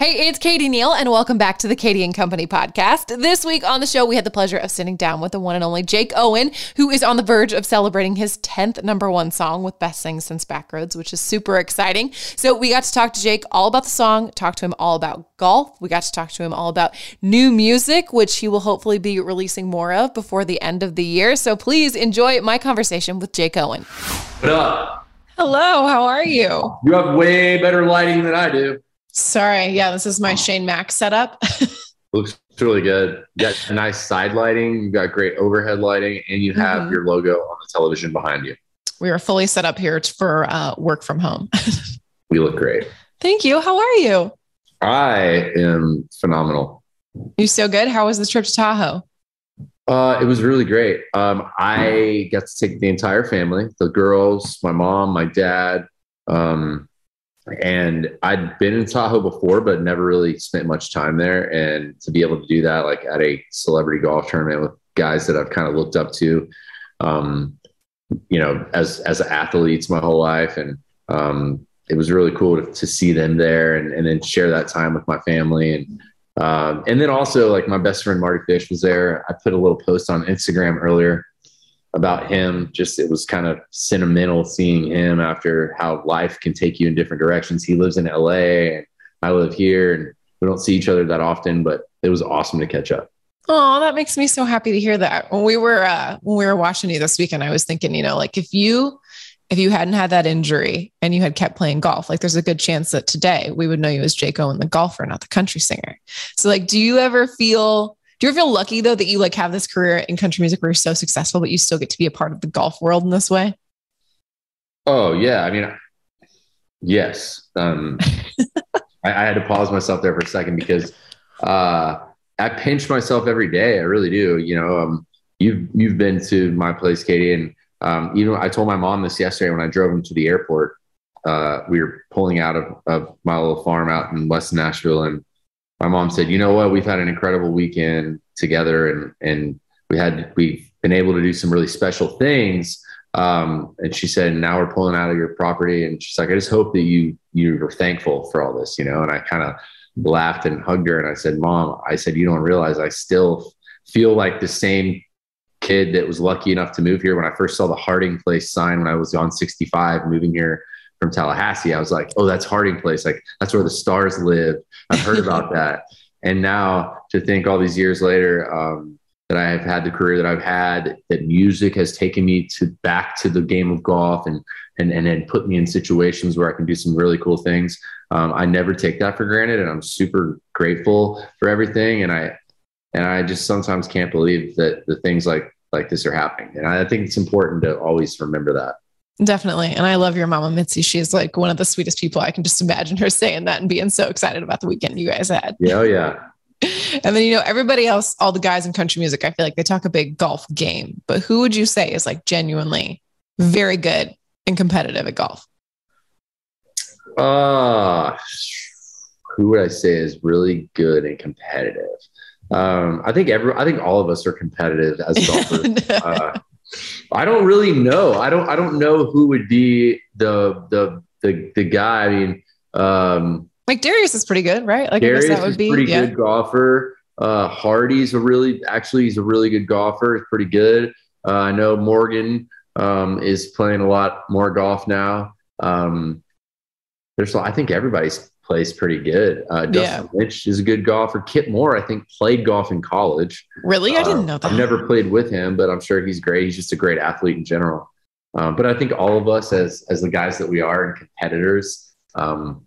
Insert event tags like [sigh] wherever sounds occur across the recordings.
Hey, it's Katie Neal, and welcome back to the Katie and Company podcast. This week on the show, we had the pleasure of sitting down with the one and only Jake Owen, who is on the verge of celebrating his 10th number one song with Best Thing Since Backroads, which is super exciting. So, we got to talk to Jake all about the song, talk to him all about golf. We got to talk to him all about new music, which he will hopefully be releasing more of before the end of the year. So, please enjoy my conversation with Jake Owen. What up? Hello, how are you? You have way better lighting than I do. Sorry. Yeah, this is my Shane Mack setup. [laughs] Looks really good. You got nice side lighting. You got great overhead lighting, and you have mm-hmm. your logo on the television behind you. We are fully set up here for uh, work from home. [laughs] we look great. Thank you. How are you? I am phenomenal. You so good? How was the trip to Tahoe? Uh, it was really great. Um, I got to take the entire family, the girls, my mom, my dad, um, and I'd been in Tahoe before, but never really spent much time there. And to be able to do that, like at a celebrity golf tournament with guys that I've kind of looked up to, um, you know, as as athletes my whole life, and um, it was really cool to, to see them there, and, and then share that time with my family, and um, and then also like my best friend Mardy Fish was there. I put a little post on Instagram earlier about him. Just it was kind of sentimental seeing him after how life can take you in different directions. He lives in LA and I live here and we don't see each other that often, but it was awesome to catch up. Oh, that makes me so happy to hear that. When we were uh, when we were watching you this weekend, I was thinking, you know, like if you if you hadn't had that injury and you had kept playing golf, like there's a good chance that today we would know you as Jake Owen, the golfer, not the country singer. So, like, do you ever feel do you ever feel lucky though that you like have this career in country music where you're so successful, but you still get to be a part of the golf world in this way? Oh yeah, I mean, yes. Um, [laughs] I, I, had to pause myself there for a second because uh, I pinch myself every day. I really do. You know, um, you've you've been to my place, Katie, and um, even I told my mom this yesterday when I drove him to the airport. Uh, we were pulling out of, of my little farm out in West Nashville, and my mom said, you know what, we've had an incredible weekend together and, and we had, we've been able to do some really special things. Um, and she said, now we're pulling out of your property. And she's like, I just hope that you, you are thankful for all this, you know? And I kind of laughed and hugged her. And I said, mom, I said, you don't realize I still feel like the same kid that was lucky enough to move here. When I first saw the Harding place sign when I was on 65 moving here from Tallahassee, I was like, oh, that's Harding Place. Like that's where the stars live. I've heard about [laughs] that. And now to think all these years later um, that I have had the career that I've had, that music has taken me to back to the game of golf and and and then put me in situations where I can do some really cool things. Um, I never take that for granted, and I'm super grateful for everything. And I and I just sometimes can't believe that the things like like this are happening. And I think it's important to always remember that. Definitely. And I love your mama Mitzi. She's like one of the sweetest people. I can just imagine her saying that and being so excited about the weekend you guys had. Yeah, oh yeah. [laughs] And then, you know, everybody else, all the guys in country music, I feel like they talk a big golf game. But who would you say is like genuinely very good and competitive at golf? Uh, who would I say is really good and competitive? Um, I think every, I think all of us are competitive as [laughs] golfers. [laughs] uh, I don't really know. I don't. I don't know who would be the the the the guy. I mean, um, like Darius is pretty good, right? Like Darius that would is be pretty yeah. good golfer. Uh, Hardy's a really actually he's a really good golfer. He's pretty good. Uh, I know Morgan um, is playing a lot more golf now. Um, there's I think everybody's plays pretty good. Uh, Dustin Lynch is a good golfer. Kip Moore, I think, played golf in college. Really, I didn't uh, know that. I've never played with him, but I'm sure he's great. He's just a great athlete in general. Um, but I think all of us, as as the guys that we are and competitors, um,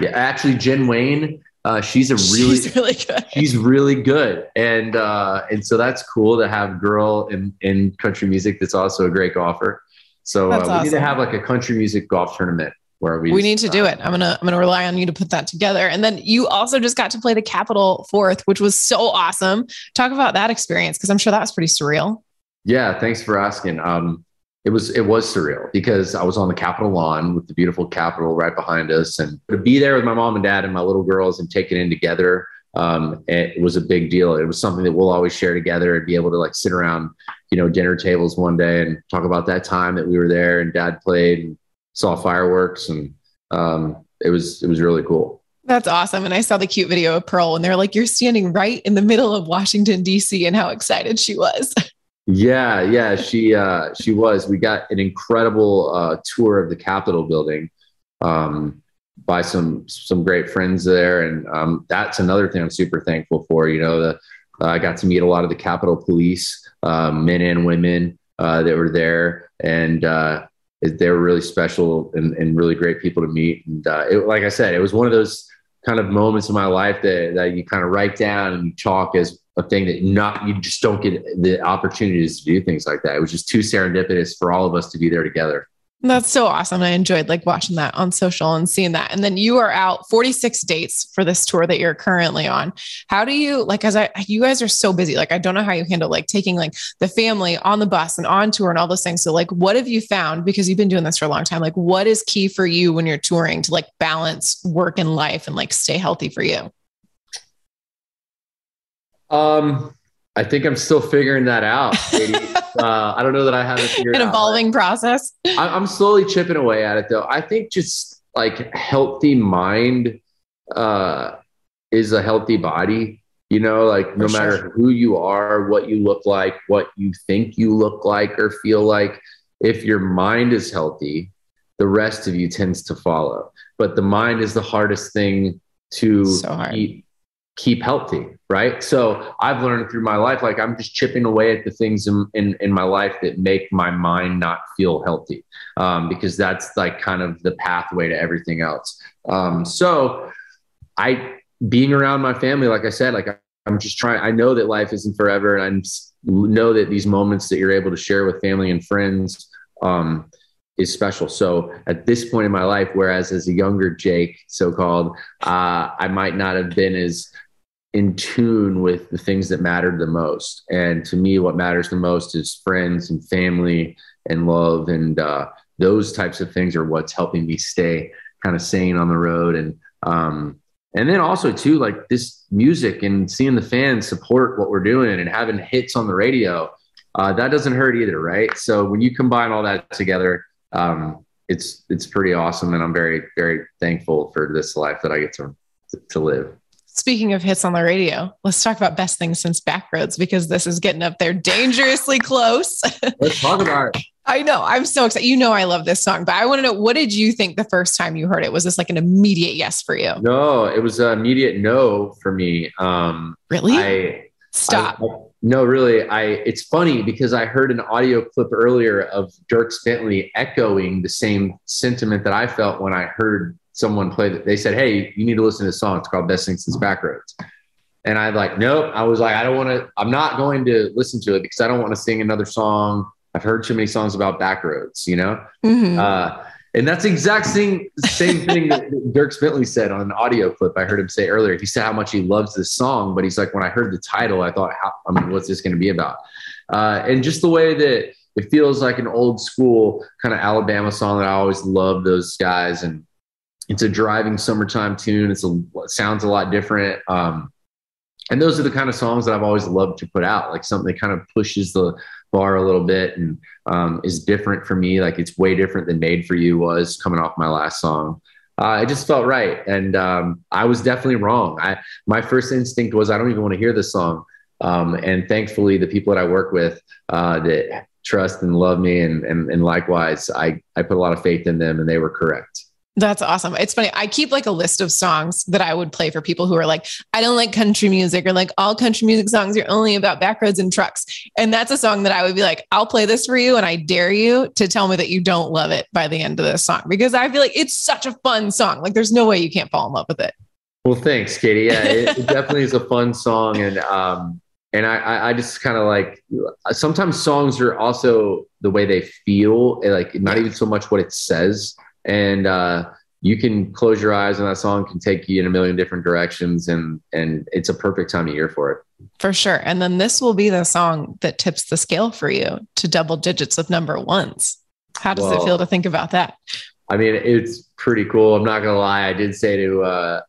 yeah, actually, Jen Wayne, uh, she's a really, she's really good. She's really good, and uh, and so that's cool to have girl in in country music that's also a great golfer. So uh, we awesome. need to have like a country music golf tournament where we we need to do it. I'm gonna I'm gonna rely on you to put that together. And then you also just got to play the Capitol Fourth, which was so awesome. Talk about that experience because I'm sure that was pretty surreal. Yeah, thanks for asking. Um, it was it was surreal because I was on the Capitol lawn with the beautiful Capitol right behind us, and to be there with my mom and dad and my little girls and take it in together. Um, it was a big deal. It was something that we'll always share together and be able to like sit around, you know, dinner tables one day and talk about that time that we were there and dad played and saw fireworks and um, it was it was really cool. That's awesome. And I saw the cute video of Pearl and they're like, you're standing right in the middle of Washington, DC, and how excited she was. [laughs] yeah, yeah, she uh, she was. We got an incredible uh, tour of the Capitol building um, by some some great friends there, and um, that's another thing I'm super thankful for. You know, the uh, I got to meet a lot of the Capitol Police, uh, men and women uh, that were there, and uh, they were really special and, and really great people to meet. And uh, it, like I said, it was one of those kind of moments in my life that, that you kind of write down and you chalk as a thing that not you just don't get the opportunities to do things like that. It was just too serendipitous for all of us to be there together. That's so awesome. I enjoyed like watching that on social and seeing that. And then you are out 46 dates for this tour that you're currently on. How do you like as I you guys are so busy. Like I don't know how you handle like taking like the family on the bus and on tour and all those things. So like what have you found because you've been doing this for a long time? Like what is key for you when you're touring to like balance work and life and like stay healthy for you? Um I think I'm still figuring that out. [laughs] uh, I don't know that I have it figured An evolving process. I, I'm slowly chipping away at it though. I think just like healthy mind uh, is a healthy body. You know, like no matter who you are, what you look like, what you think you look like or feel like, if your mind is healthy, the rest of you tends to follow. But the mind is the hardest thing to so keep keep healthy right so i've learned through my life like i'm just chipping away at the things in, in, in my life that make my mind not feel healthy um, because that's like kind of the pathway to everything else um, so i being around my family like i said like i'm just trying i know that life isn't forever and i know that these moments that you're able to share with family and friends um, is special. So at this point in my life, whereas as a younger Jake, so called, uh, I might not have been as in tune with the things that mattered the most. And to me, what matters the most is friends and family and love. And uh, those types of things are what's helping me stay kind of sane on the road. And, um, and then also too, like this music and seeing the fans support what we're doing and having hits on the radio, uh, that doesn't hurt either. Right. So when you combine all that together, um, it's, it's pretty awesome. And I'm very, very thankful for this life that I get to, to live. Speaking of hits on the radio, let's talk about best things since Backroads because this is getting up there dangerously [laughs] close. Let's talk about it. I know. I'm so excited. You know, I love this song, but I want to know what did you think the first time you heard it? Was this like an immediate yes for you? No, it was an immediate no for me. Um, really? I stop. I, no, really. I. It's funny because I heard an audio clip earlier of Dierks Bentley echoing the same sentiment that I felt when I heard someone played it. They said, Hey, you need to listen to this song. It's called Best Things Since Backroads. And I'm like, nope. I was like, I don't want to, I'm not going to listen to it because I don't want to sing another song. I've heard too many songs about backroads, you know? Mm-hmm. Uh, and that's the exact same, same thing that [laughs] Dierks Bentley said on an audio clip I heard him say earlier. He said how much he loves this song, but he's like, when I heard the title, I thought, how, I mean, what's this going to be about? Uh, and just the way that it feels like an old school kind of Alabama song that I always love those guys. And it's a driving summertime tune. It's a it sounds a lot different. Um, and those are the kind of songs that I've always loved to put out, like something that kind of pushes the bar a little bit and um, is different for me. Like it's way different than Made for You was coming off my last song. Uh, it just felt right, and um, I was definitely wrong. I my first instinct was I don't even want to hear this song. Um, and thankfully, the people that I work with uh, that trust and love me, and, and and likewise, I I put a lot of faith in them, and they were correct. That's awesome. It's funny. I keep like a list of songs that I would play for people who are like, I don't like country music or like all country music songs are only about backroads and trucks. And that's a song that I would be like, I'll play this for you. And I dare you to tell me that you don't love it by the end of this song because I feel like it's such a fun song. Like there's no way you can't fall in love with it. Well, thanks, Katie. Yeah, it, it definitely is a fun song. And, um, and I, I just kind of like sometimes songs are also the way they feel, like not even so much what it says and uh, you can close your eyes and that song can take you in a million different directions and and it's a perfect time of year for it. For sure. And then this will be the song that tips the scale for you to double digits of number ones. How does well, it feel to think about that? I mean it's pretty cool. I'm not gonna lie. I did say to uh,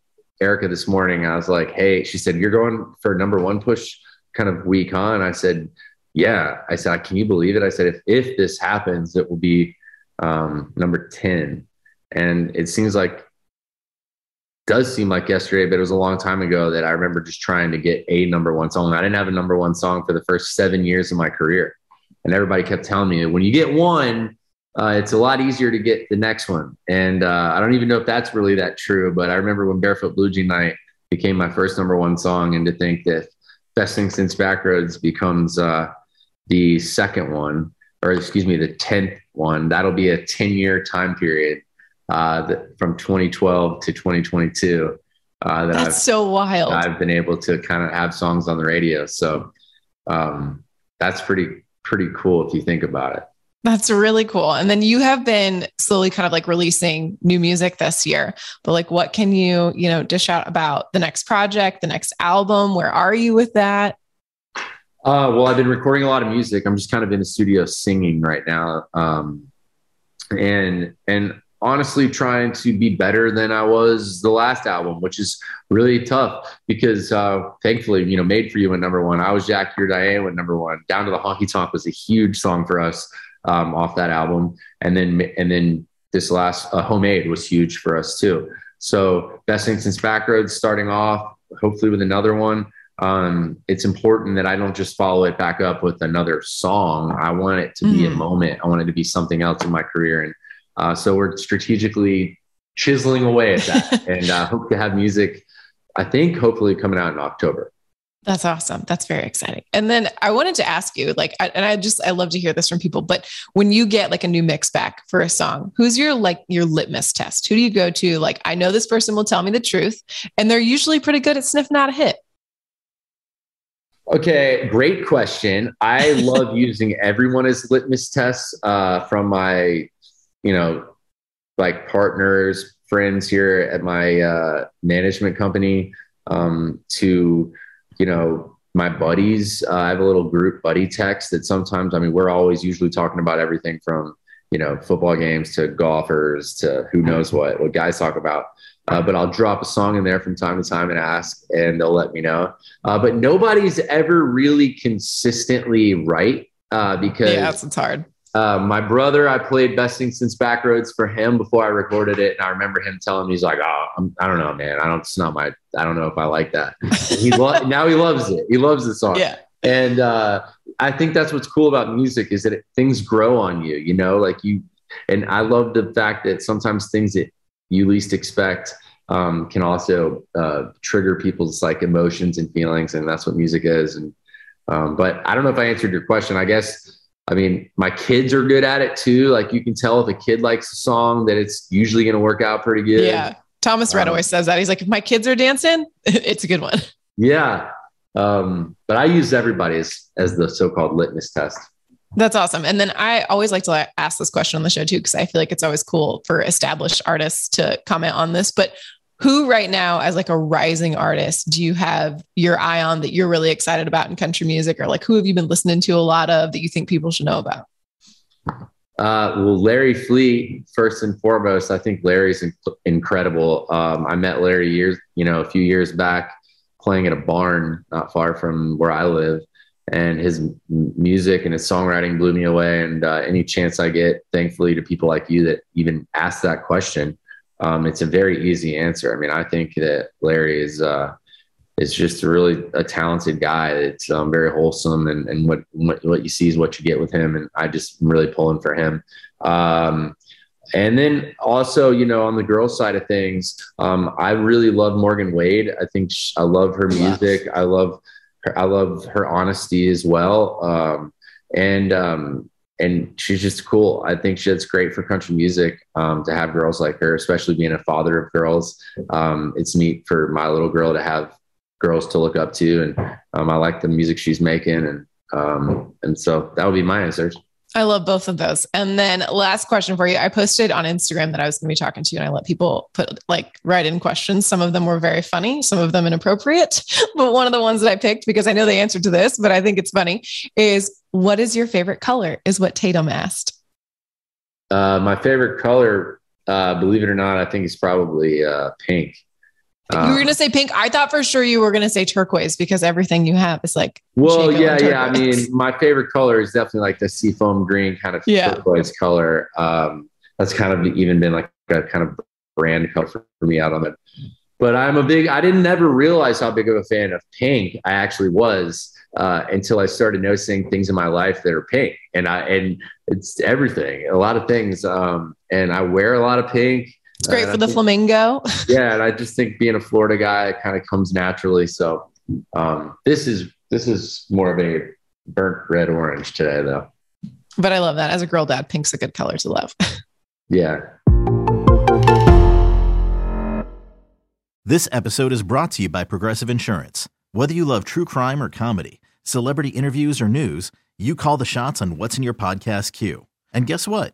erica this morning i was like hey she said you're going for number one push kind of week on i said yeah. I said can you believe it? I said if, if this happens it will be um, number 10. And it seems like, does seem like yesterday, but it was a long time ago that I remember just trying to get a number one song. I didn't have a number one song for the first seven years of my career. And everybody kept telling me when you get one, uh, it's a lot easier to get the next one. And uh, I don't even know if that's really that true, but I remember when Barefoot Blue Jean Night became my first number one song, and to think that Best Thing Since Backroads becomes uh, the second one, or excuse me, the 10th one. That'll be a 10 year time period uh, that, from 2012 to 2022. Uh, that That's I've, so wild. I've been able to kind of have songs on the radio. So um, that's pretty, pretty cool if you think about it. That's really cool. And then you have been slowly kind of like releasing new music this year. But like what can you, you know, dish out about the next project, the next album? Where are you with that? Uh, well, I've been recording a lot of music. I'm just kind of in the studio singing right now, um, and and honestly trying to be better than I was the last album, which is really tough because uh, thankfully, you know, Made for You went number one. I was Jack, You're Diane went number one. Down to the Honky Tonk was a huge song for us um, off that album, and then and then this last uh, Homemade was huge for us too. So Best Thing Since Backroads starting off, hopefully with another one um, it's important that I don't just follow it back up with another song. I want it to mm-hmm. be a mm. moment. I want it to be something else in my career. And uh, so we're strategically chiseling away at that [laughs] and uh, hope to have music, I think, hopefully coming out in October. That's awesome. That's very exciting. And then I wanted to ask you, like, I, and I just I love to hear this from people. But when you get like a new mix back for a song, who's your like your litmus test? Who do you go to? Like, I know this person will tell me the truth, and they're usually pretty good at sniffing out a hit. Okay, great question. I love [laughs] using everyone as litmus tests uh, from my, you know, like partners, friends here at my uh, management company um, to, you know, my buddies. Uh, I have a little group buddy text that sometimes, I mean, we're always usually talking about everything from, you know, football games to golfers to who knows what, what guys talk about. Uh, but I'll drop a song in there from time to time and ask, and they'll let me know. Uh, but nobody's ever really consistently right uh, because yeah, it's hard. Uh, my brother, I played Best Thing Since Backroads for him before I recorded it, and I remember him telling me he's like, "Oh, I'm, I do not know, man. I don't. It's not my. I don't know if I like that." he lo- [laughs] now he loves it. He loves the song. Yeah. And uh, I think that's what's cool about music is that it, things grow on you. You know, like you. And I love the fact that sometimes things that you least expect um, can also uh, trigger people's like emotions and feelings, and that's what music is. And um, but I don't know if I answered your question. I guess I mean my kids are good at it too. Like you can tell if a kid likes a song that it's usually going to work out pretty good. Yeah, Thomas Rhett um, always says that. He's like, if my kids are dancing, [laughs] it's a good one. Yeah, um, but I use everybody as as the so-called litmus test. That's awesome. And then I always like to ask this question on the show too, because I feel like it's always cool for established artists to comment on this. But who right now, as like a rising artist, do you have your eye on that you're really excited about in country music? Or like who have you been listening to a lot of that you think people should know about? Uh, well, Larry Fleet, first and foremost, I think Larry's incredible. Um, I met Larry years, you know, a few years back playing at a barn not far from where I live and his music and his songwriting blew me away. And uh, any chance I get, thankfully, to people like you that even ask that question, um, it's a very easy answer. I mean, I think that Larry is uh, is just a really a talented guy. It's um, very wholesome, and, and what, what, what you see is what you get with him. And I just am really pulling for him. Um, and then also, you know, on the girl side of things, um, I really love Morgan Wade. I think sh- I love her music. I love I love her honesty as well. Um, and um, and she's just cool. I think she's great for country music um, to have girls like her, especially being a father of girls. Um, it's neat for my little girl to have girls to look up to, and um, I like the music she's making, and um, and so that would be my answers. I love both of those. And then last question for you. I posted on Instagram that I was going to be talking to you and I let people put like write in questions. Some of them were very funny, some of them inappropriate. [laughs] But one of the ones that I picked because I know the answer to this, but I think it's funny is what is your favorite color? Is what Tatum asked. Uh, my favorite color, uh, believe it or not, I think is probably uh, pink. You were going to say pink. I thought for sure you were going to say turquoise because everything you have is like. Well, yeah, yeah. I mean, my favorite color is definitely like the seafoam green kind of Yeah. turquoise color. Um, that's kind of even been like a kind of brand color for, for me out on it. But I'm a big. I didn't never realize how big of a fan of pink I actually was uh, until I started noticing things in my life that are pink, and I and it's everything, a lot of things. Um, and I wear a lot of pink. It's great And for I the think- flamingo. yeah, and I just think being a Florida guy it kind of comes naturally. So um, this is this is more of a burnt red orange today, though. But I love that. As a girl dad, pink's a good color to love. [laughs] Yeah. This episode is brought to you by Progressive Insurance. Whether you love true crime or comedy, celebrity interviews or news, you call the shots on what's in your podcast queue. And guess what?